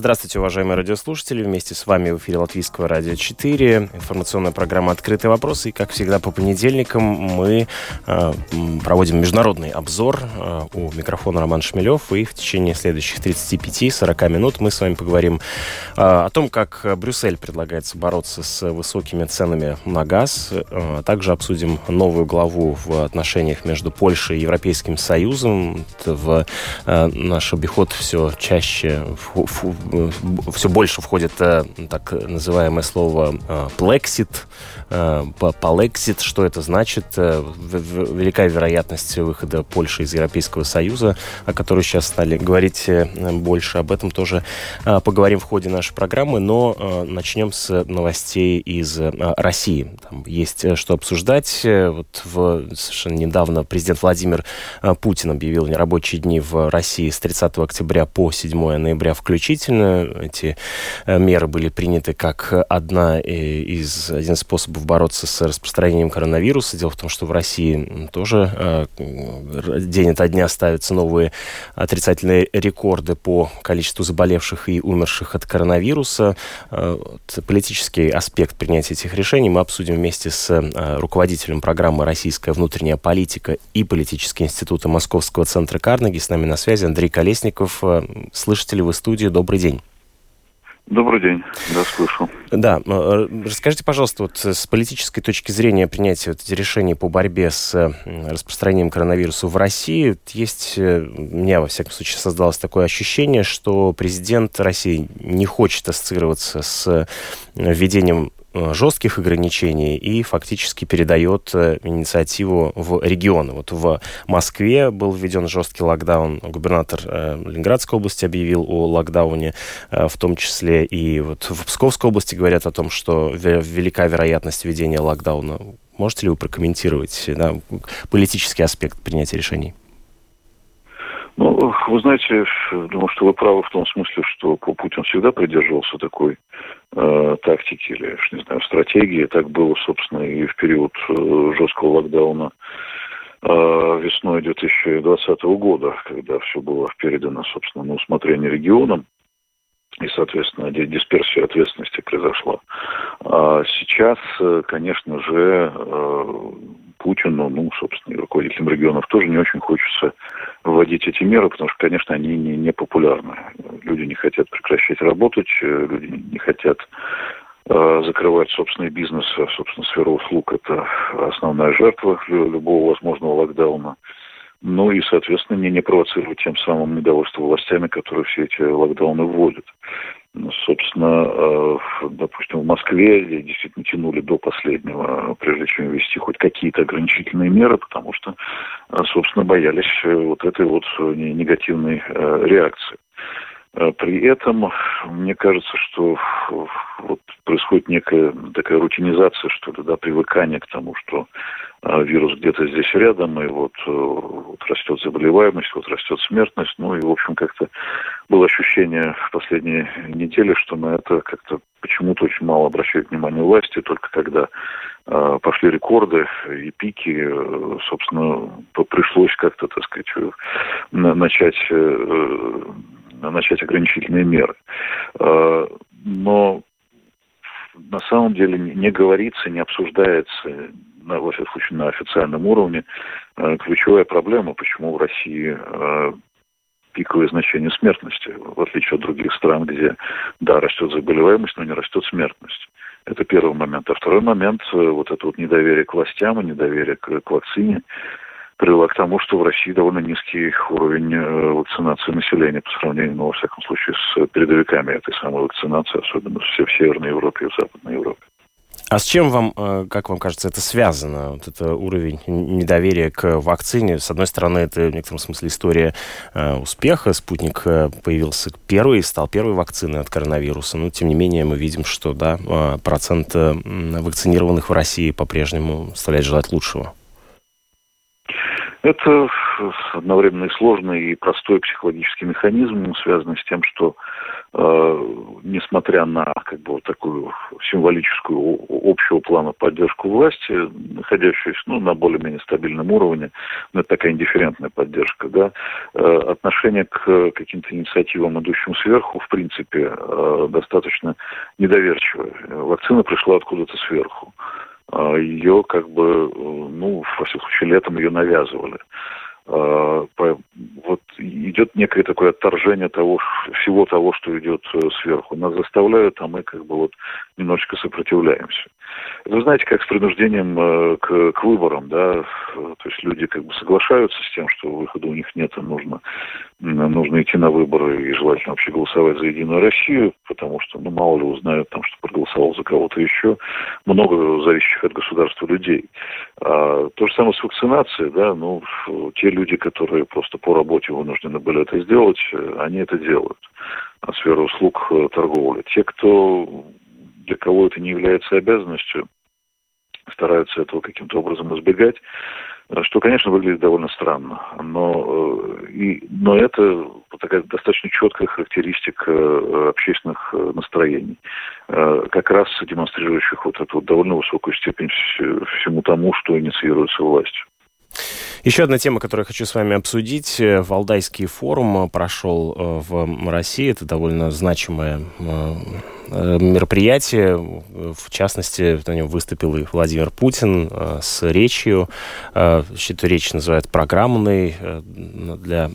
Здравствуйте, уважаемые радиослушатели. Вместе с вами в эфире Латвийского радио 4. Информационная программа «Открытые вопросы». И, как всегда, по понедельникам мы э, проводим международный обзор. Э, у микрофона Роман Шмелев. И в течение следующих 35-40 минут мы с вами поговорим э, о том, как Брюссель предлагается бороться с высокими ценами на газ. Э, также обсудим новую главу в отношениях между Польшей и Европейским Союзом. В э, наш обиход все чаще в, Э, все больше входит э, так называемое слово «плексит», э, «полексит». Что это значит? Великая вероятность выхода Польши из Европейского Союза, о которой сейчас стали говорить больше. Об этом тоже поговорим в ходе нашей программы, но начнем с новостей из России. Там есть что обсуждать. Вот в, совершенно недавно президент Владимир Путин объявил нерабочие дни в России с 30 октября по 7 ноября включительно действительно эти э, меры были приняты как одна из, один из способов бороться с распространением коронавируса. Дело в том, что в России тоже э, день ото дня ставятся новые отрицательные рекорды по количеству заболевших и умерших от коронавируса. Э, политический аспект принятия этих решений мы обсудим вместе с руководителем программы «Российская внутренняя политика» и политические институты Московского центра Карнеги. С нами на связи Андрей Колесников. Слышите ли вы студию? Добрый день. Добрый день, да, слышу. Да, э, расскажите, пожалуйста, вот с политической точки зрения принятия вот решений по борьбе с распространением коронавируса в России, есть, э, у меня, во всяком случае, создалось такое ощущение, что президент России не хочет ассоциироваться с э, введением Э, жестких ограничений и фактически передает э, инициативу в регионы. Вот в Москве был введен жесткий локдаун, губернатор э, Ленинградской области объявил о локдауне, в том числе и вот в Псковской области говорят о том, что велика вероятность введения локдауна. Можете ли вы прокомментировать да, политический аспект принятия решений? Ну, вы знаете, думаю, что вы правы в том смысле, что Путин всегда придерживался такой э, тактики или, не знаю, стратегии. Так было, собственно, и в период э, жесткого локдауна э, весной 2020 года, когда все было передано, собственно, на усмотрение регионам и, соответственно, дисперсия ответственности произошла. А сейчас, э, конечно же, э, Путину, ну, собственно, и руководителям регионов тоже не очень хочется вводить эти меры, потому что, конечно, они не, не популярны. Люди не хотят прекращать работать, э, люди не хотят э, закрывать собственный бизнес, а, собственно, сфера услуг – это основная жертва любого возможного локдауна. Ну и, соответственно, не, не провоцировать тем самым недовольство властями, которые все эти локдауны вводят. Ну, собственно, э, допустим, в Москве действительно тянули до последнего, прежде чем ввести хоть какие-то ограничительные меры, потому что, э, собственно, боялись э, вот этой вот негативной реакции. При этом, мне кажется, что вот происходит некая такая рутинизация, что ли, да, привыкание к тому, что вирус где-то здесь рядом, и вот, э, вот растет заболеваемость, вот растет смертность. Ну и, в общем, как-то было ощущение в последние недели, что на это как-то почему-то очень мало обращают внимание власти, только когда э, пошли рекорды и пики, э, собственно, пришлось как-то, так сказать, начать, начать ограничительные меры. Но на самом деле не говорится, не обсуждается на, во всяком случае, на официальном уровне, э, ключевая проблема, почему в России э, пиковое значение смертности, в отличие от других стран, где, да, растет заболеваемость, но не растет смертность. Это первый момент. А второй момент, э, вот это вот недоверие к властям и недоверие к, к вакцине, привело к тому, что в России довольно низкий уровень вакцинации населения по сравнению, ну, во всяком случае, с передовиками этой самой вакцинации, особенно в Северной Европе и в Западной Европе. А с чем вам, э, как вам кажется, это связано? Вот это уровень недоверия к вакцине. С одной стороны, это в некотором смысле история э, успеха. Спутник э, появился первый, стал первой вакциной от коронавируса. Но, тем не менее, мы видим, что да, процент вакцинированных в России по-прежнему оставляет желать лучшего. Это одновременно и сложный, и простой психологический механизм, связанный с тем, что э, несмотря на как бы вот такую символическую общего плана поддержку власти, находящуюся ну, на более-менее стабильном уровне, ну, это такая индифферентная поддержка, да, э, отношение к каким-то инициативам, идущим сверху, в принципе, э, достаточно недоверчивое. Вакцина пришла откуда-то сверху. А, ее как бы, ну, во всяком случае, летом ее навязывали. А, вот идет некое такое отторжение того, всего того, что идет э, сверху. Нас заставляют, а мы как бы вот немножечко сопротивляемся. Вы знаете, как с принуждением э, к, к выборам, да, то есть люди как бы соглашаются с тем, что выхода у них нет, им нужно, нужно идти на выборы и желательно вообще голосовать за Единую Россию, потому что, ну, мало ли узнают там, что проголосовал за кого-то еще. Много зависящих от государства людей. А, то же самое с вакцинацией, да, ну, те люди, которые просто по работе вынуждены были это сделать, они это делают. А сфера услуг э, торговли. Те, кто для кого это не является обязанностью, стараются этого каким-то образом избегать, что, конечно, выглядит довольно странно. Но, э, и, но это такая достаточно четкая характеристика э, общественных э, настроений, как раз демонстрирующих вот эту довольно высокую степень всему тому, что инициируется властью. Еще одна тема, которую я хочу с вами обсудить. Валдайский форум прошел в России. Это довольно значимое Э, мероприятие. В частности, на нем выступил и Владимир Путин э, с речью. Э, речь называют программной для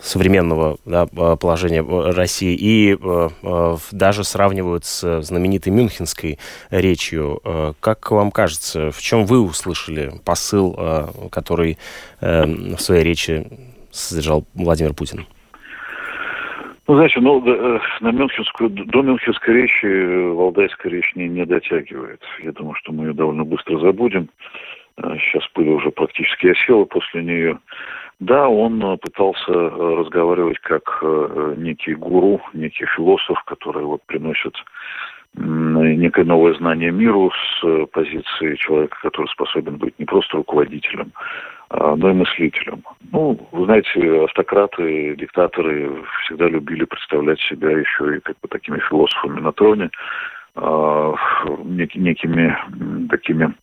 современного да, положения России и э, даже сравнивают с знаменитой мюнхенской речью. Э, как вам кажется, в чем вы услышали посыл, э, который э, в своей речи содержал Владимир Путин? Ну, знаете, ну, э, на Мюнхенскую, до Мюнхенской речи э, Валдайская речь не, не дотягивает. Я думаю, что мы ее довольно быстро забудем. Э, сейчас пыль уже практически осела после нее. Да, он пытался разговаривать как некий гуру, некий философ, который вот приносит некое новое знание миру с позиции человека, который способен быть не просто руководителем, а, но и мыслителем. Ну, вы знаете, автократы, диктаторы всегда любили представлять себя еще и как бы такими философами на троне, а, некими такими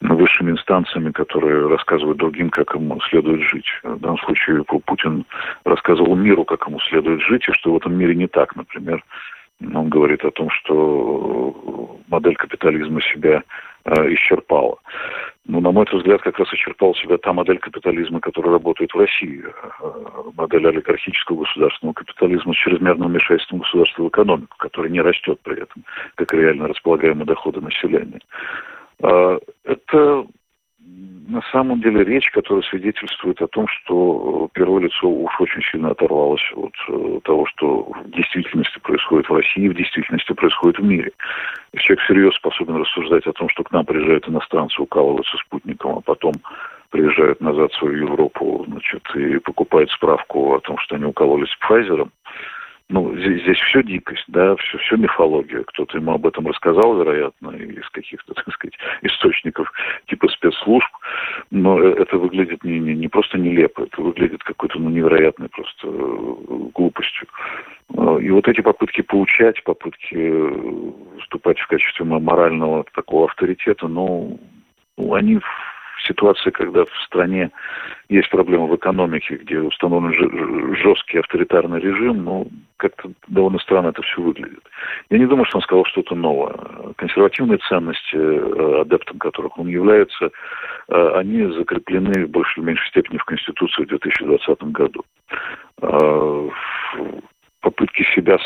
высшими инстанциями, которые рассказывают другим, как ему следует жить. В данном случае Путин рассказывал миру, как ему следует жить, и что в этом мире не так. Например, он говорит о том, что модель капитализма себя э, исчерпала. Ну, на мой взгляд, как раз исчерпала себя та модель капитализма, которая работает в России. Э, модель олигархического государственного капитализма с чрезмерным вмешательством государства в экономику, который не растет при этом, как реально располагаемые доходы населения. Э, самом деле речь, которая свидетельствует о том, что первое лицо уж очень сильно оторвалось от э, того, что в действительности происходит в России, в действительности происходит в мире. Если человек всерьез способен рассуждать о том, что к нам приезжают иностранцы, укалываются спутником, а потом приезжают назад в свою Европу, значит, и покупают справку о том, что они укололись Пфайзером, ну, здесь, здесь все дикость, да, все, все мифология. Кто-то ему об этом рассказал, вероятно, из каких-то, так сказать, источников типа спецслужб. Но э, это выглядит не, не, не просто нелепо, это выглядит какой-то ну, невероятной просто э, глупостью. А, и вот эти попытки поучать, попытки э, выступать в качестве морального такого авторитета, ну, ну они ситуации, когда в стране есть проблемы в экономике, где установлен жесткий авторитарный режим, ну, как-то довольно странно это все выглядит. Я не думаю, что он сказал что-то новое. Консервативные ценности, э, адептом которых он является, э, они закреплены в большей или меньшей степени в Конституции в 2020 году э, попытки себя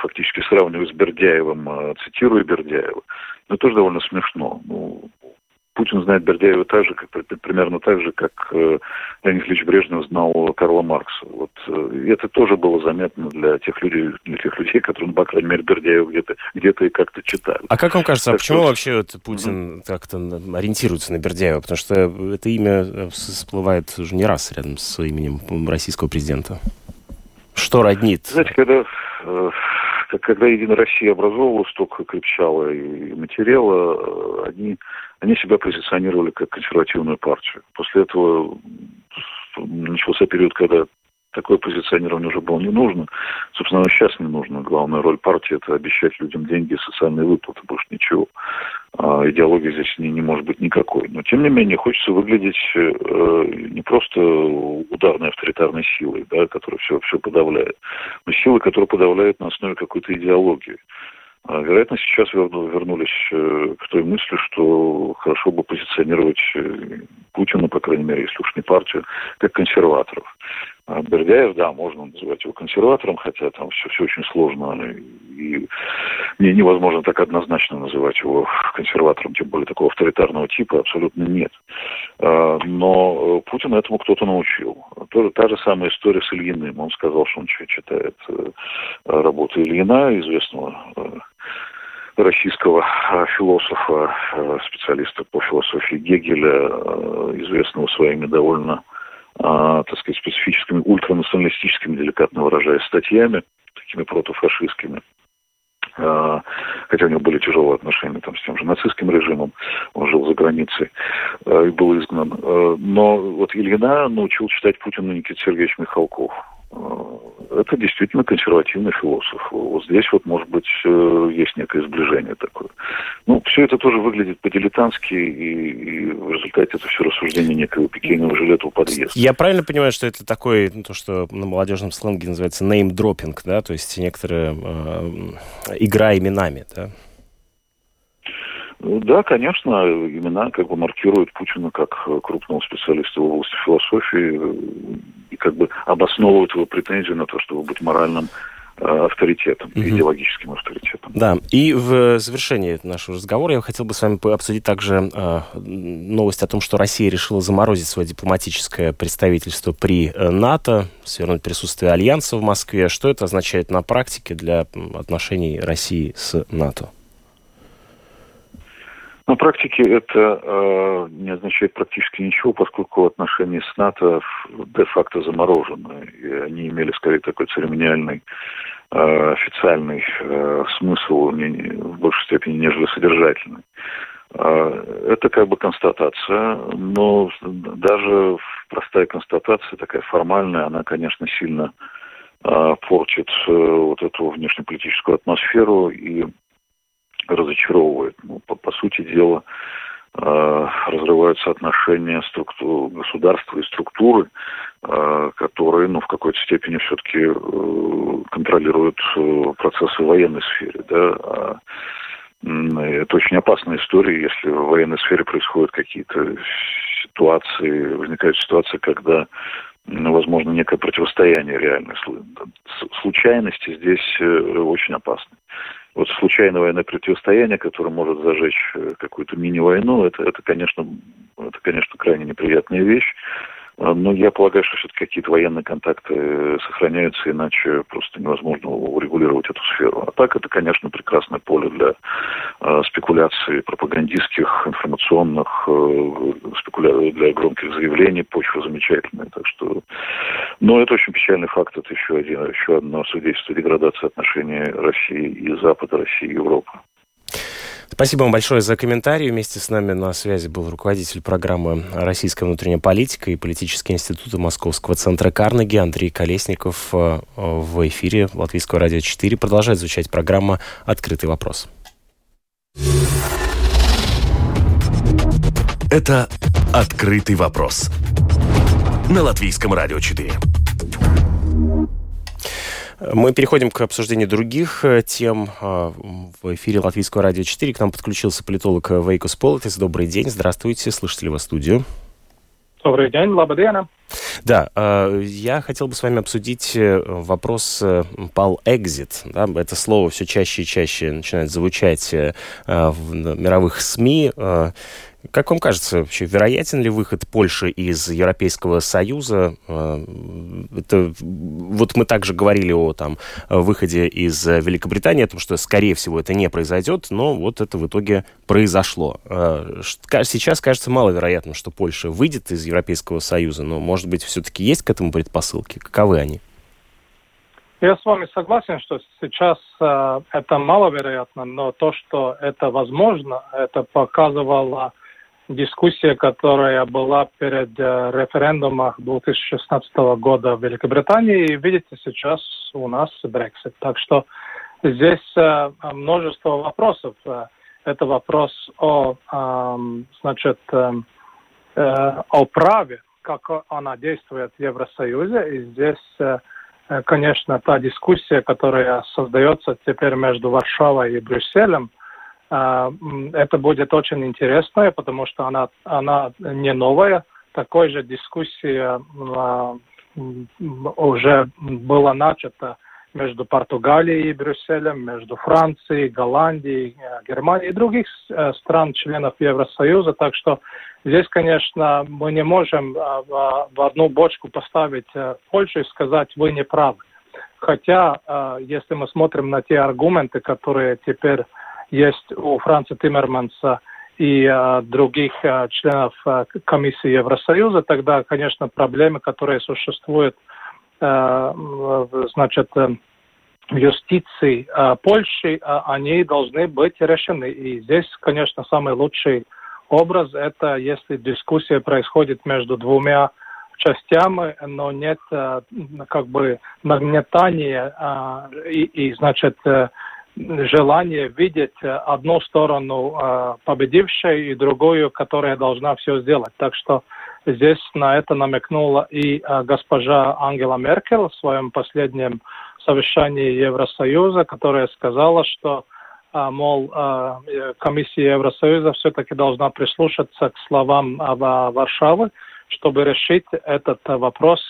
фактически сравнивать с Бердяевым, цитируя Бердяева, ну, тоже довольно смешно. Ну, Путин знает Бердяева так же, как, примерно так же, как э, Леонид Ильич Брежнев знал Карла Маркса. Вот э, это тоже было заметно для тех людей, для тех людей, которые, ну, по крайней мере, Бердяева где-то где и как-то читали. А как вам кажется, а почему что... вообще вот Путин mm-hmm. как-то ориентируется на Бердяева? Потому что это имя э, всплывает уже не раз рядом с именем российского президента. Что роднит? Знаете, когда когда Единая Россия образовывалась, только крепчала и материала, они, они себя позиционировали как консервативную партию. После этого начался период, когда такое позиционирование уже было не нужно. Собственно, сейчас не нужно. Главная роль партии – это обещать людям деньги и социальные выплаты, больше ничего. А идеологии здесь не, не может быть никакой. Но, тем не менее, хочется выглядеть э, не просто ударной авторитарной силой, да, которая все, все подавляет, но силой, которая подавляет на основе какой-то идеологии. А, вероятно, сейчас вернулись э, к той мысли, что хорошо бы позиционировать э, Путина, по крайней мере, если уж не партию, как консерваторов. А Бердяев, да, можно называть его консерватором, хотя там все, все очень сложно, и не, невозможно так однозначно называть его консерватором, тем более такого авторитарного типа, абсолютно нет. А, но Путина этому кто-то научил. Тоже та же самая история с Ильиным. Он сказал, что он читает э, работы Ильина, известного э, российского философа, э, специалиста по философии Гегеля, известного своими довольно так сказать, специфическими ультранационалистическими, деликатно выражаясь, статьями, такими протофашистскими. А, хотя у него были тяжелые отношения там, с тем же нацистским режимом, он жил за границей а, и был изгнан. А, но вот Ильина научил читать Путина Никита Сергеевич Михалков. А, это действительно консервативный философ. Вот здесь вот, может быть, э, есть некое сближение такое. Ну, все это тоже выглядит по-дилетантски, и, и в результате это все рассуждение некого пикейного жилета у подъезда. Я правильно понимаю, что это такой, ну, то, что на молодежном сленге называется name-dropping, да, то есть некоторая э, игра именами, да? Ну да, конечно, имена как бы маркируют Путина как крупного специалиста в области философии и как бы обосновывают его претензию на то, чтобы быть моральным э, авторитетом, угу. идеологическим авторитетом. Да, и в завершении нашего разговора я хотел бы с вами обсудить также э, новость о том, что Россия решила заморозить свое дипломатическое представительство при э, НАТО, свернуть присутствие Альянса в Москве. Что это означает на практике для отношений России с НАТО? На практике это э, не означает практически ничего, поскольку отношения с НАТО де-факто заморожены. И они имели скорее такой церемониальный, э, официальный э, смысл не, в большей степени, нежели содержательный. Э, это как бы констатация, но даже простая констатация, такая формальная, она, конечно, сильно э, портит э, вот эту внешнеполитическую атмосферу и разочаровывает. Ну, по, по сути дела, э, разрываются отношения структур, государства и структуры, э, которые ну, в какой-то степени все-таки э, контролируют э, процессы в военной сфере. Да? А, это очень опасная история, если в военной сфере происходят какие-то ситуации, возникают ситуации, когда возможно некое противостояние реальной. Случайности здесь э, очень опасны вот случайное военное противостояние, которое может зажечь э, какую-то мини-войну, это, это, конечно, это, конечно, крайне неприятная вещь. А, но я полагаю, что все-таки какие-то военные контакты э, сохраняются, иначе просто невозможно урегулировать эту сферу. А так это, конечно, прекрасное поле для э, спекуляций пропагандистских, информационных, э, для громких заявлений, почва замечательная. Так что... Но это очень печальный факт, это еще, один, еще одно свидетельство деградации отношений России и Запада, России и Европы. Спасибо вам большое за комментарий. Вместе с нами на связи был руководитель программы «Российская внутренняя политика» и политические институты Московского центра Карнеги Андрей Колесников э, в эфире Латвийского радио 4. Продолжает звучать программа «Открытый вопрос». Это «Открытый вопрос» на Латвийском радио 4. Мы переходим к обсуждению других э, тем. А, в эфире Латвийского радио 4 к нам подключился политолог Вейкус Политис. Добрый день, здравствуйте, слышите ли вас студию? Добрый день, лабадена. Да, а, я хотел бы с вами обсудить э, вопрос пал экзит. Да, это слово все чаще и чаще начинает звучать э, в мировых СМИ Как вам кажется, вообще вероятен ли выход Польши из Европейского Союза? Э, это, вот мы также говорили о там, выходе из Великобритании, о том, что, скорее всего, это не произойдет, но вот это в итоге произошло. Э, сейчас кажется маловероятным, что Польша выйдет из Европейского Союза, но, может быть, все-таки есть к этому предпосылки? Каковы они? Я с вами согласен, что сейчас э, это маловероятно, но то, что это возможно, это показывала дискуссия, которая была перед э, референдумом 2016 года в Великобритании. И видите, сейчас у нас Брексит. Так что здесь э, множество вопросов. Э, это вопрос о, э, значит, э, э, о праве, как она действует в Евросоюзе. И здесь конечно, та дискуссия, которая создается теперь между Варшавой и Брюсселем, это будет очень интересная, потому что она, она не новая. Такой же дискуссия э, уже была начата между Португалией и Брюсселем, между Францией, Голландией, Германией и других стран, членов Евросоюза. Так что Здесь, конечно, мы не можем а, в одну бочку поставить э, Польшу и сказать, вы не правы. Хотя, э, если мы смотрим на те аргументы, которые теперь есть у Франца Тиммерманса и э, других членов комиссии Евросоюза, тогда, конечно, проблемы, которые существуют, значит, в юстиции Польши, они должны быть решены. И здесь, конечно, самый лучший образ – это если дискуссия происходит между двумя частями, но нет э, как бы нагнетания а, и, и значит, э, желание видеть одну сторону э, победившей и другую, которая должна все сделать. Так что здесь на это намекнула и госпожа Ангела Меркель в своем последнем совещании Евросоюза, которая сказала, что а, мол, комиссия Евросоюза все-таки должна прислушаться к словам Варшавы, чтобы решить этот вопрос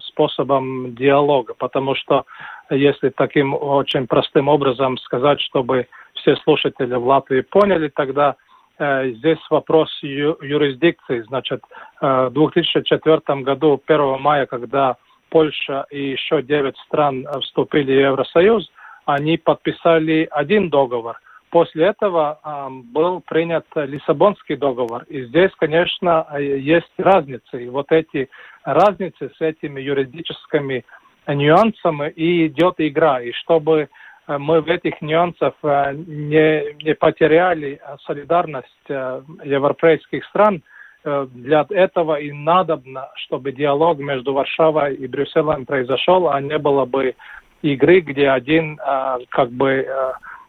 способом диалога. Потому что если таким очень простым образом сказать, чтобы все слушатели в Латвии поняли, тогда э, здесь вопрос юрисдикции. Значит, э, в 2004 году, 1 мая, когда Польша и еще 9 стран вступили в Евросоюз, они подписали один договор. После этого э, был принят Лиссабонский договор. И здесь, конечно, есть разницы. И вот эти разницы с этими юридическими нюансами и идет игра. И чтобы э, мы в этих нюансах э, не, не потеряли солидарность э, европейских стран, для этого и надобно, чтобы диалог между Варшавой и Брюсселем произошел, а не было бы игры, где один как бы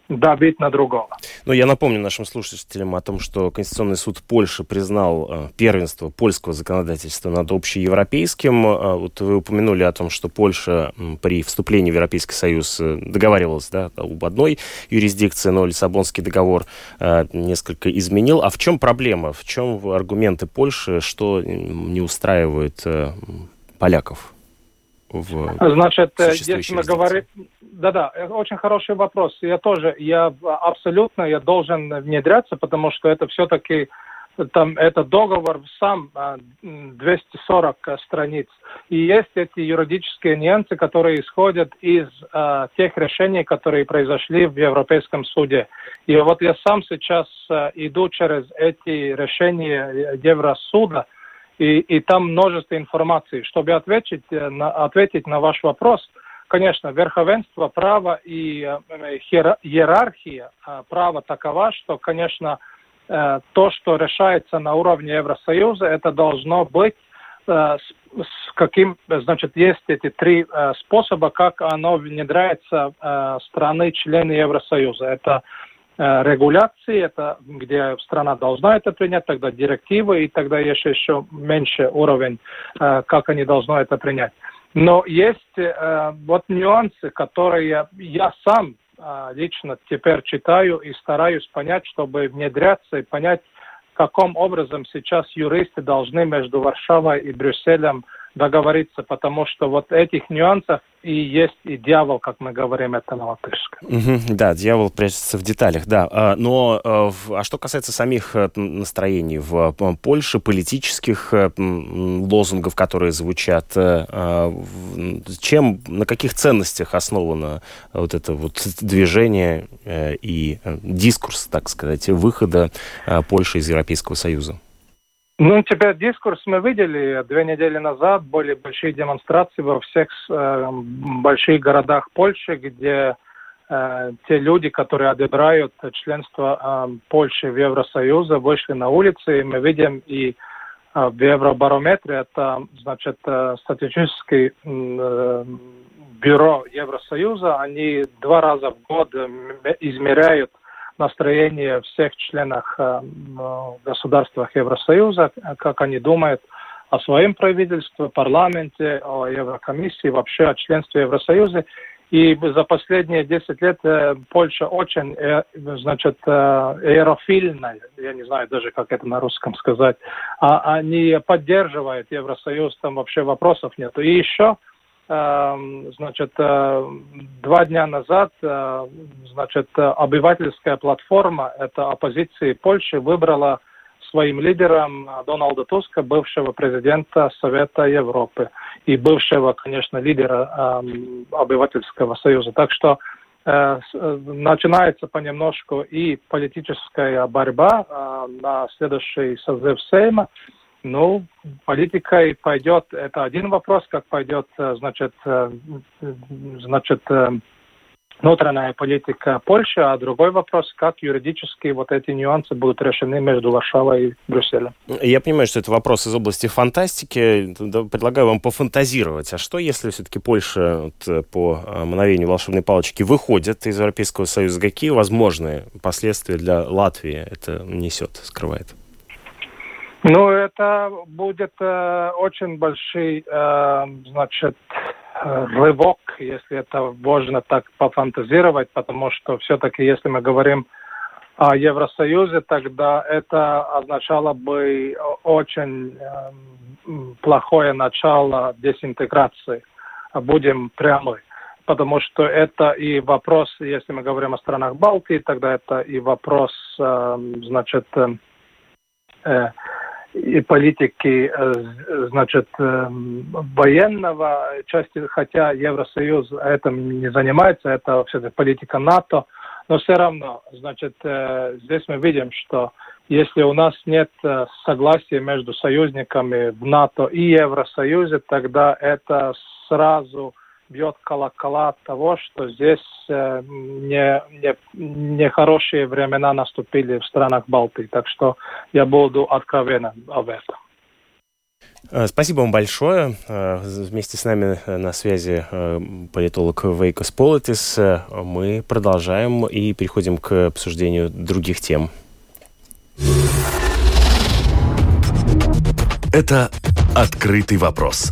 давить на другого. Но я напомню нашим слушателям о том, что Конституционный суд Польши признал э, первенство польского законодательства над общеевропейским. Э, вот вы упомянули о том, что Польша при вступлении в Европейский Союз э, договаривалась да, об одной юрисдикции, но Лиссабонский договор несколько изменил. А в чем проблема? В чем аргументы Польши, что не устраивает поляков? В Значит, если мы говорим... Да-да, очень хороший вопрос. Я тоже, я абсолютно, я должен внедряться, потому что это все-таки там этот договор сам 240 а, страниц. И есть эти юридические нюансы, которые исходят из а, тех решений, которые произошли в Европейском суде. И вот я сам сейчас а, иду через эти решения Евросуда, и, и там множество информации. Чтобы ответить э, на, ответить на ваш вопрос, конечно, верховенство права и э, иерархия э, права такова, что, конечно, то, что решается на уровне Евросоюза, это должно быть с, каким, значит, есть эти три способа, как оно внедряется страны члены Евросоюза. Это Э, регуляции, это где страна должна это принять, тогда директивы, и тогда есть еще меньше уровень, э, как они должны это принять. Но есть э, вот нюансы, которые я сам лично теперь читаю и стараюсь понять, чтобы внедряться и понять, каком образом сейчас юристы должны между Варшавой и Брюсселем договориться, потому что вот этих нюансов и есть и дьявол, как мы говорим это на латышском. Угу, да, дьявол прячется в деталях, да. А, но а, а что касается самих э, настроений в Польше, политических э, лозунгов, которые звучат, а, чем, на каких ценностях основано вот это вот движение и дискурс, так сказать, выхода Польши из Европейского Союза? Ну, теперь дискурс мы видели две недели назад, более большие демонстрации во всех э, больших городах Польши, где э, те люди, которые одобряют членство э, Польши в Евросоюзе, вышли на улицы, и мы видим и э, в Евробарометре, это, значит, э, статистическое э, бюро Евросоюза, они два раза в год измеряют настроение всех членов э, государствах Евросоюза, как они думают о своем правительстве, парламенте, о Еврокомиссии, вообще о членстве Евросоюза. И за последние 10 лет э, Польша очень, э, значит, аэрофильная, я не знаю даже, как это на русском сказать, а они поддерживают Евросоюз, там вообще вопросов нет. И еще значит, э, два дня назад, э, значит, обывательская платформа, это оппозиции Польши, выбрала своим лидером Дональда Туска, бывшего президента Совета Европы и бывшего, конечно, лидера обывательского союза. Так что э, начинается понемножку и политическая борьба на следующий созыв Сейма. Ну, политикой пойдет, это один вопрос, как пойдет, э, значит, э, значит, э, внутренняя политика Польши, а другой вопрос, как юридически вот эти нюансы будут решены между Варшавой и Брюсселем. Я понимаю, что это вопрос из области фантастики. Предлагаю вам пофантазировать. А что, если все-таки Польша вот, по мановению волшебной палочки выходит из Европейского Союза? Какие возможные последствия для Латвии это несет, скрывает? Ну, это будет э, очень большой, э, значит, рывок, если это можно так пофантазировать, потому что все-таки, если мы говорим о Евросоюзе, тогда это означало бы очень э, плохое начало дезинтеграции. Будем прямы. Потому что это и вопрос, если мы говорим о странах Балтии, тогда это и вопрос, э, значит, э, э и политики, значит, военного части, хотя Евросоюз этим не занимается, это все-таки политика НАТО, но все равно, значит, здесь мы видим, что если у нас нет согласия между союзниками в НАТО и Евросоюзе, тогда это сразу бьет колокола того, что здесь э, не, не, нехорошие времена наступили в странах Балтии. Так что я буду откровенен об этом. Э, спасибо вам большое. Э, вместе с нами на связи политолог Вейкос Политис. Мы продолжаем и переходим к обсуждению других тем. Это «Открытый вопрос»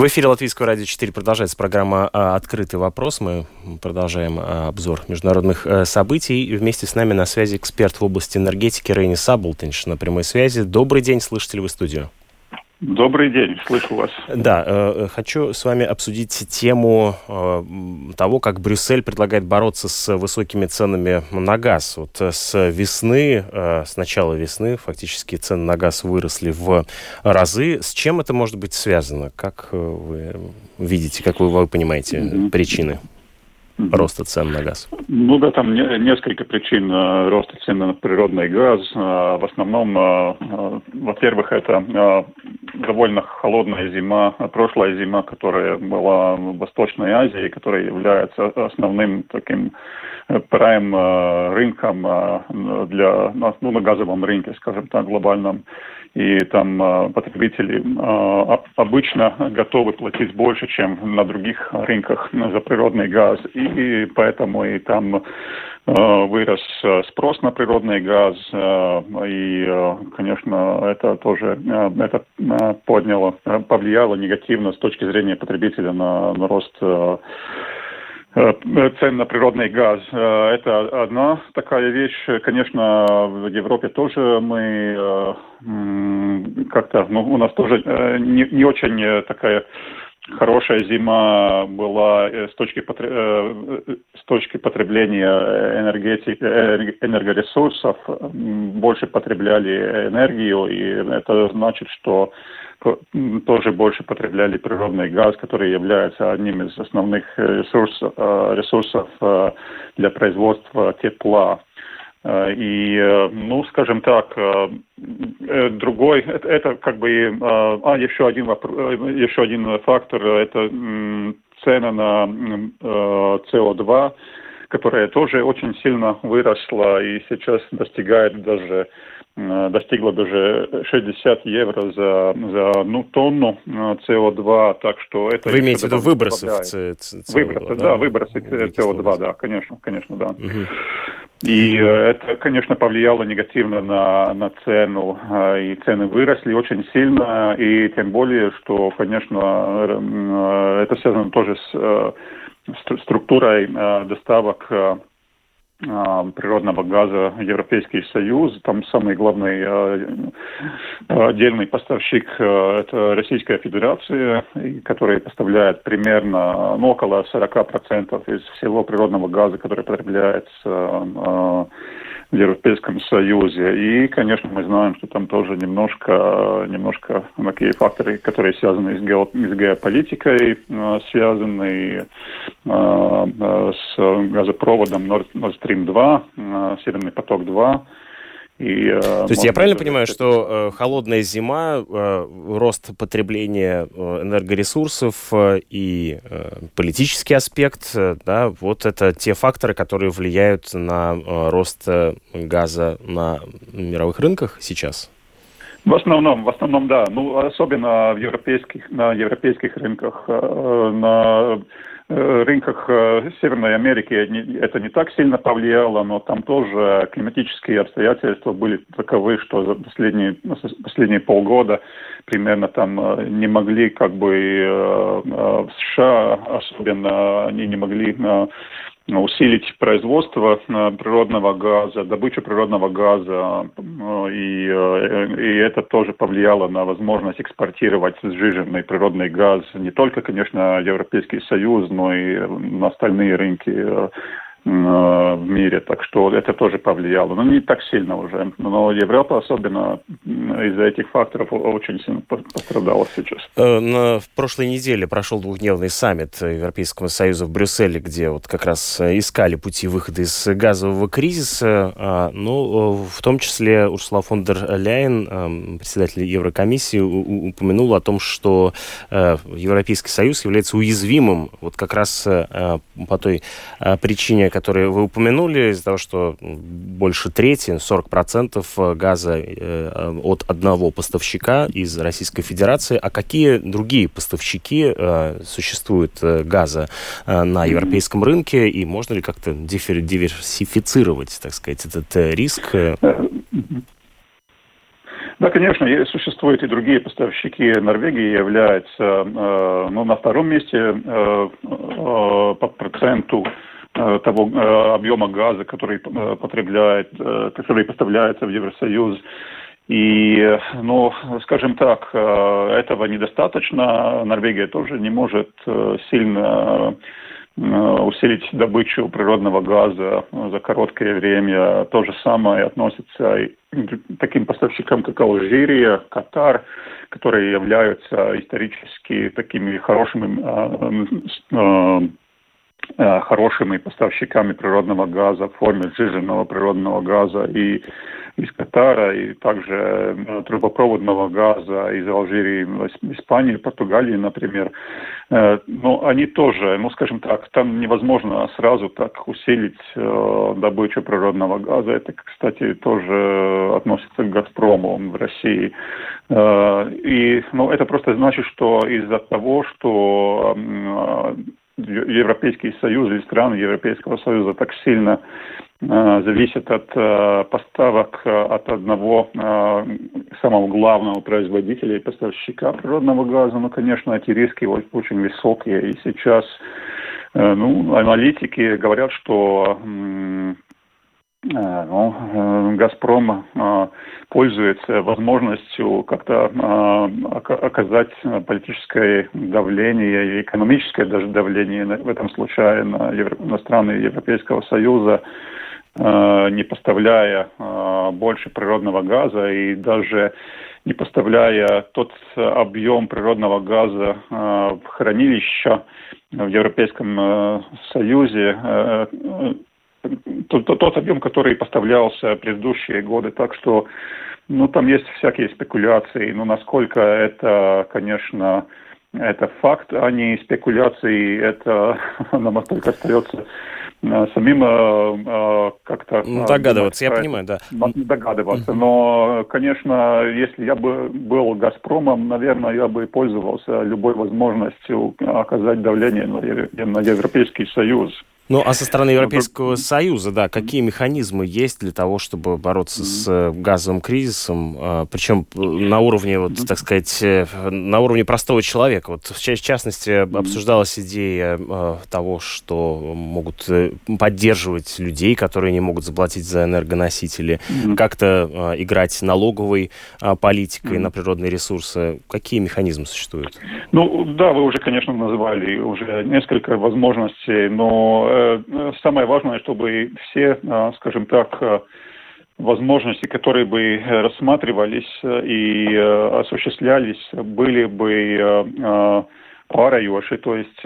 В эфире Латвийского радио 4 продолжается программа а, «Открытый вопрос». Мы продолжаем а, обзор международных э, событий. Вместе с нами на связи эксперт в области энергетики Рейни Саблтинш на прямой связи. Добрый день, слышите ли вы студию? Добрый день, слышу вас. Да, э, хочу с вами обсудить тему э, того, как Брюссель предлагает бороться с высокими ценами на газ. Вот э, с весны, э, с начала весны фактически цены на газ выросли в разы. С чем это может быть связано? Как э, вы видите, как вы, вы понимаете mm-hmm. причины? Роста цен на газ? Ну да, там не, несколько причин э, роста цен на природный газ. Э, в основном, э, во-первых, это довольно холодная зима, прошлая зима, которая была в Восточной Азии, которая является основным таким прайм рынком для, ну, на газовом рынке, скажем так, глобальном. И там а, потребители обычно готовы платить больше, чем на других рынках за природный газ, и поэтому и там вырос спрос на природный газ, и, конечно, это тоже это подняло, повлияло негативно с точки зрения потребителя на, на рост Э, цен на природный газ. Э, это одна такая вещь. Конечно, в Европе тоже мы э, как-то, ну, у нас тоже не, не очень такая хорошая зима была с точки, с точки потребления энергетики, энергоресурсов, больше потребляли энергию, и это значит, что тоже больше потребляли природный газ, который является одним из основных ресурсов, э, ресурсов э, для производства тепла. Э, и, ну, скажем так, другой, это, как бы, а, еще один, еще один фактор, это цена на СО2, которая тоже очень сильно выросла и сейчас достигает даже Э, достигла даже 60 евро за, за одну тонну СО2, так что это... Вы имеете в виду выбросы СО2, Выбросы, да, да выбросы СО2, да, конечно, конечно, да. Угу. И э, это, конечно, повлияло негативно на, на цену, э, и цены выросли очень сильно, и тем более, что, конечно, это связано тоже с структурой доставок природного газа Европейский Союз. Там самый главный а, а, отдельный поставщик это Российская Федерация, которая поставляет примерно ну, около 40% из всего природного газа, который потребляется в Европейском Союзе. И, конечно, мы знаем, что там тоже немножко, немножко такие факторы, которые связаны с, гео, с геополитикой, э, связаны э, с газопроводом Nord, Stream 2, э, Северный поток 2, и, э, То есть я правильно понимаю, что э, холодная зима, э, рост потребления э, энергоресурсов э, и э, политический аспект, э, да, вот это те факторы, которые влияют на э, рост э, газа на мировых рынках сейчас? В основном, в основном, да. Ну, особенно в европейских, на европейских рынках, э, на рынках э, Северной Америки это не так сильно повлияло, но там тоже климатические обстоятельства были таковы, что за последние, последние полгода примерно там э, не могли как бы в США особенно они не могли усилить производство э, природного газа, добычу природного газа, э, и, э, и это тоже повлияло на возможность экспортировать сжиженный природный газ не только, конечно, Европейский Союз, но и на остальные рынки в мире, так что это тоже повлияло. Но не так сильно уже. Но Европа особенно из-за этих факторов очень сильно пострадала сейчас. Э, на прошлой неделе прошел двухдневный саммит Европейского Союза в Брюсселе, где вот как раз искали пути выхода из газового кризиса. А, ну, в том числе Урсула фон дер Ляйен, председатель Еврокомиссии, упомянула о том, что э, Европейский Союз является уязвимым вот как раз по той причине, которые вы упомянули, из-за того, что больше трети, 40% газа э, от одного поставщика из Российской Федерации. А какие другие поставщики э, существуют э, газа на европейском рынке? И можно ли как-то диверсифицировать, так сказать, этот риск? Да, конечно, существуют и другие поставщики. Норвегия является ну, на втором месте по проценту Э, того э, объема газа, который э, потребляет, который поставляется в Евросоюз. И, ну, скажем так, этого недостаточно. Норвегия тоже не может сильно усилить добычу природного газа за короткое время. То же самое относится и к таким поставщикам, как Алжирия, Катар, которые являются исторически такими хорошими Э, хорошими поставщиками природного газа в форме сжиженного природного газа. И из Катара и также трубопроводного газа из Алжира, Испании, Португалии, например. Но они тоже, ну скажем так, там невозможно сразу так усилить добычу природного газа. Это, кстати, тоже относится к «Газпрому» в России. И ну, это просто значит, что из-за того, что Европейский Союз или страны Европейского Союза так сильно э, зависят от э, поставок э, от одного самого главного производителя и поставщика природного газа, ну, конечно, эти риски очень высокие. И сейчас ну, аналитики говорят, что Э, ну, э, Газпром э, пользуется возможностью как-то оказать политическое давление и экономическое даже давление в этом случае на, на страны Европейского Союза, не поставляя больше природного газа и даже не поставляя тот объем природного газа в хранилища в Европейском Союзе, тот, тот объем, который поставлялся предыдущие годы. Так что ну, там есть всякие спекуляции, но насколько это, конечно, это факт, а не спекуляции, это нам только остается э, самим э, э, как-то... Ну, догадываться, я понимаю, да. Догадываться, но, конечно, если я бы был «Газпромом», наверное, я бы пользовался любой возможностью оказать давление на Европейский Союз. Ну, а со стороны Европейского Союза, да, какие механизмы есть для того, чтобы бороться с э, газовым кризисом, а, причем э, на уровне, вот, так сказать, э, на уровне простого человека? Вот, в частности, обсуждалась идея того, что могут поддерживать людей, которые не могут заплатить за энергоносители, как-то играть налоговой политикой на природные ресурсы. Какие механизмы существуют? Ну, да, вы уже, конечно, назвали уже несколько возможностей, но Э, самое важное, чтобы все, э, скажем так, э, возможности, которые бы рассматривались и осуществлялись, были бы парающие, то есть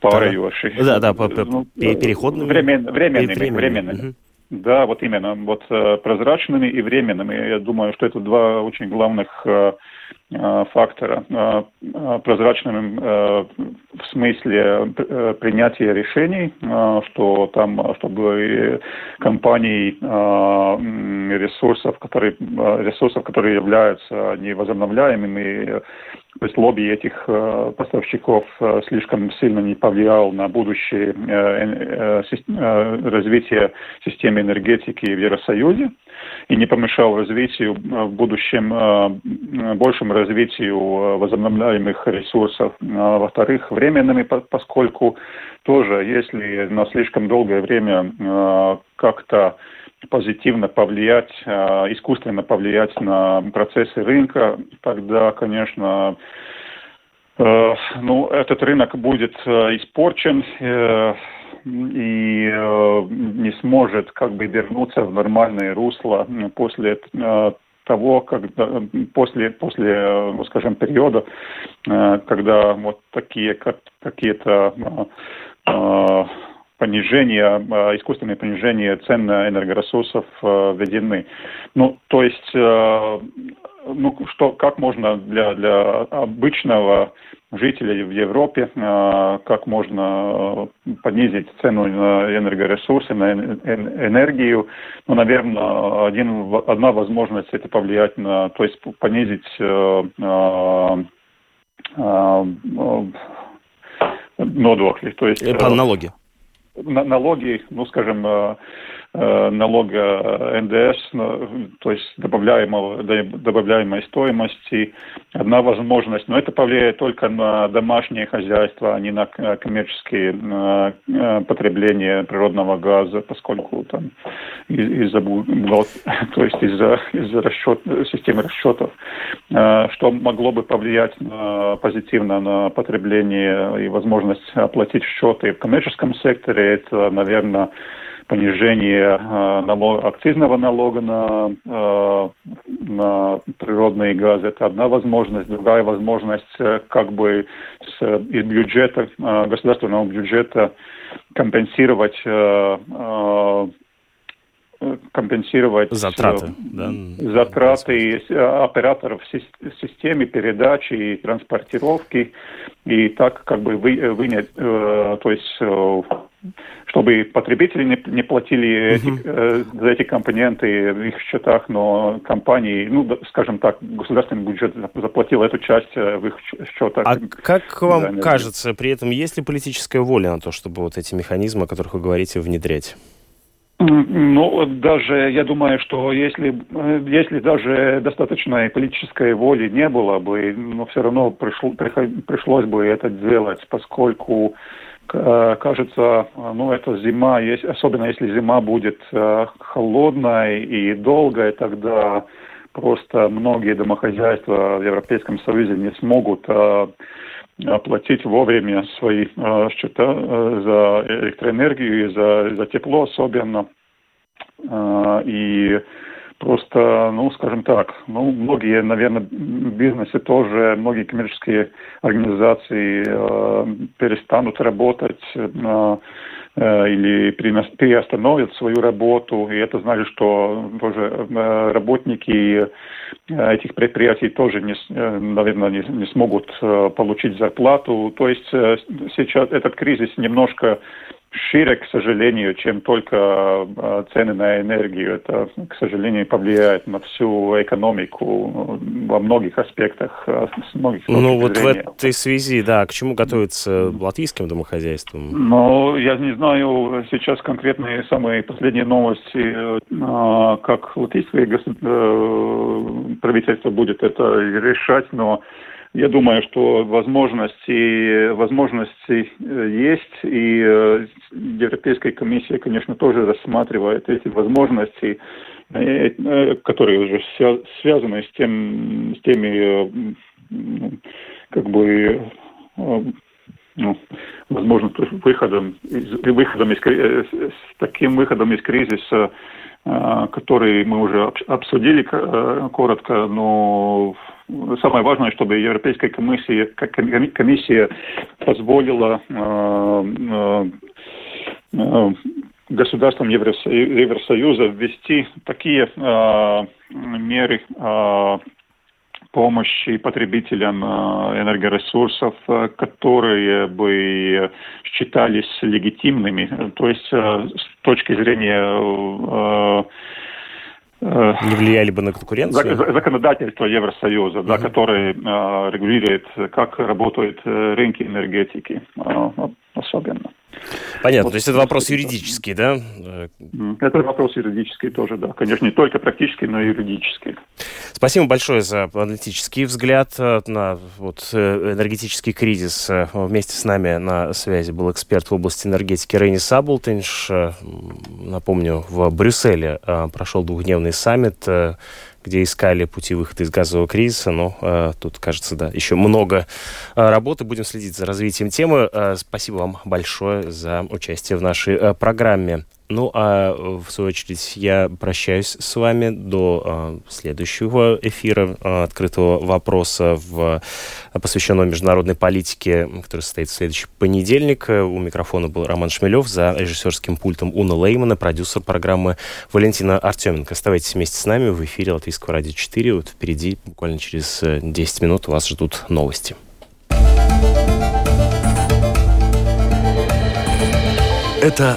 парающие. Да, да, по, по, ну, переходными. Времен, временными, временными. Угу. Да, вот именно, вот прозрачными и временными. Я думаю, что это два очень главных Э, фактора э, э, прозрачным в смысле принятия решений, что там, чтобы компаний ресурсов, которые, ресурсов, которые являются невозобновляемыми, то есть лобби этих поставщиков слишком сильно не повлиял на будущее развитие системы энергетики в Евросоюзе и не помешал развитию в будущем большему развитию э, возобновляемых ресурсов. Во-вторых, временными, поскольку тоже, если на слишком долгое время э, как-то позитивно повлиять, э, искусственно повлиять на процессы рынка, тогда, конечно, ну, этот рынок будет испорчен и не сможет как бы вернуться в нормальное русло после того, когда после, после, ну, скажем, периода, э, когда вот такие как, какие-то э, э, понижения, искусственные понижения цен на энергоресурсов введены. Ну, то есть, ну, что, как можно для, для обычного жителей в Европе, а, как можно понизить цену на энергоресурсы, на энергию. Ну, наверное, один, одна возможность это повлиять на, то есть понизить э, э, э, нодохли, то есть... Налоги. Налоги, ну, скажем, Э, налога НДС, то есть добавляемого, добавляемой стоимости, одна возможность, но это повлияет только на домашние хозяйства, а не на коммерческие э, потребления природного газа, поскольку там из-за то есть из-за из расчет, системы расчетов, э, что могло бы повлиять на, позитивно на потребление и возможность оплатить счеты в коммерческом секторе, это, наверное, понижение э, налог, акцизного налога на, э, на природные газы. Это одна возможность. Другая возможность э, как бы с, из бюджета, государственного бюджета компенсировать компенсировать затраты, да? затраты операторов в системе передачи и транспортировки, и так как бы вы, вынять, то есть чтобы потребители не, не платили эти, э, за эти компоненты в их счетах, но компании, ну, скажем так, государственный бюджет заплатил эту часть э, в их счетах. А как вам кажется, при этом есть ли политическая воля на то, чтобы вот эти механизмы, о которых вы говорите, внедрять? Ну, даже я думаю, что если, э, если даже достаточной политической воли не было бы, но все равно пришло, пришлось бы это делать, поскольку кажется, ну, эта зима, есть, особенно если зима будет э, холодной и долгой, тогда просто многие домохозяйства в Европейском Союзе не смогут э, оплатить вовремя свои счета за электроэнергию и за, за тепло особенно. И Просто, ну, скажем так, ну, многие, наверное, бизнесы тоже, многие коммерческие организации э, перестанут работать э, э, или приостановят свою работу, и это значит, что тоже э, работники э, этих предприятий тоже, не, наверное, не, не смогут получить зарплату. То есть сейчас этот кризис немножко шире, к сожалению, чем только э, цены на энергию. Это, к сожалению, повлияет на всю экономику во многих аспектах. Э, с многих ну вот зрения. в этой связи, да, к чему готовиться латвийским домохозяйствам? Ну, я не знаю сейчас конкретные самые последние новости, э, как латвийское правительство будет это решать, но я думаю, что возможности, возможности э, есть, и э, Европейская комиссия, конечно, тоже рассматривает эти возможности, э, которые уже связаны с, тем, с теми, как бы, ну, возможно, выходом, выходом из, с таким выходом из кризиса, который мы уже обсудили коротко, но самое важное, чтобы Европейская комиссия, комиссия позволила э, э, э, государствам Евросоюза ввести такие меры помощи потребителям энергоресурсов, которые бы считались легитимными. То есть с точки зрения Э, не влияли бы на конкуренцию? Законодательство Евросоюза, угу. да, которое э, регулирует, как работают э, рынки энергетики э, особенно. Понятно, вот. то есть это вопрос юридический, да? Это вопрос юридический тоже, да. Конечно, не только практический, но и юридический. Спасибо большое за аналитический взгляд на вот, энергетический кризис. Вместе с нами на связи был эксперт в области энергетики Рейни Саблтинш. Напомню, в Брюсселе прошел двухдневный саммит где искали пути выхода из газового кризиса, но э, тут, кажется, да, еще много э, работы. Будем следить за развитием темы. Э, спасибо вам большое за участие в нашей э, программе. Ну, а в свою очередь я прощаюсь с вами до э, следующего эфира э, открытого вопроса, в, посвященного международной политике, который состоится в следующий понедельник. У микрофона был Роман Шмелев, за режиссерским пультом Уна Леймана, продюсер программы Валентина Артеменко. Оставайтесь вместе с нами в эфире Латвийского радио 4. Вот впереди, буквально через 10 минут, вас ждут новости. Это